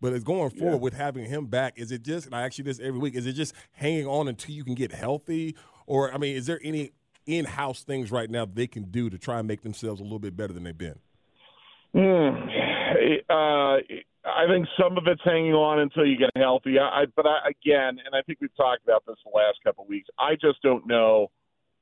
But it's going forward with having him back. Is it just, and I ask you this every week, is it just hanging on until you can get healthy? Or, I mean, is there any in house things right now they can do to try and make themselves a little bit better than they've been? Mm, uh, I think some of it's hanging on until you get healthy. I, but I, again, and I think we've talked about this the last couple of weeks. I just don't know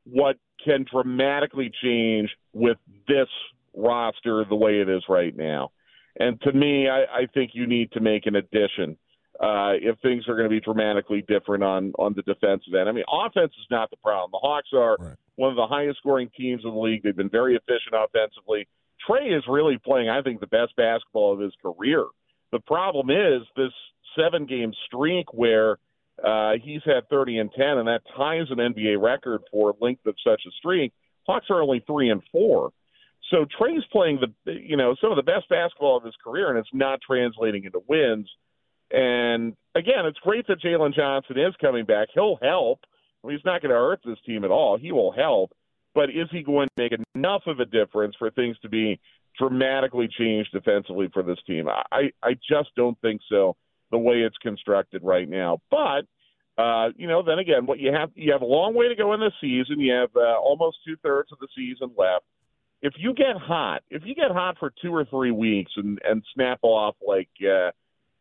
what can dramatically change with this roster the way it is right now. And to me, I, I think you need to make an addition uh, if things are going to be dramatically different on on the defensive end. I mean, offense is not the problem. The Hawks are right. one of the highest scoring teams in the league. They've been very efficient offensively. Trae is really playing, I think, the best basketball of his career. The problem is this seven game streak where uh, he's had 30 and 10, and that ties an NBA record for length of such a streak. Hawks are only three and four. So Trae's playing the you know some of the best basketball of his career, and it's not translating into wins. And again, it's great that Jalen Johnson is coming back. He'll help. I mean, he's not going to hurt this team at all. He will help, but is he going to make enough of a difference for things to be dramatically changed defensively for this team? I I just don't think so. The way it's constructed right now, but. Uh, you know, then again, what you have you have a long way to go in the season. You have uh, almost two thirds of the season left if you get hot, if you get hot for two or three weeks and and snap off like uh,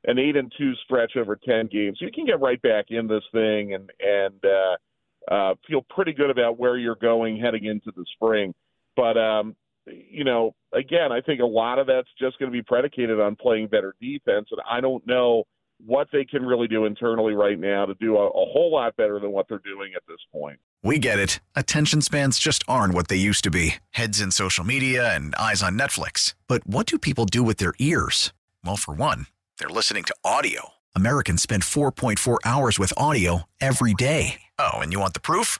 an eight and two stretch over ten games, you can get right back in this thing and and uh, uh, feel pretty good about where you're going heading into the spring. But um, you know, again, I think a lot of that's just going to be predicated on playing better defense, and I don't know what they can really do internally right now to do a, a whole lot better than what they're doing at this point. We get it. Attention spans just aren't what they used to be heads in social media and eyes on Netflix. But what do people do with their ears? Well, for one, they're listening to audio. Americans spend 4.4 hours with audio every day. Oh, and you want the proof?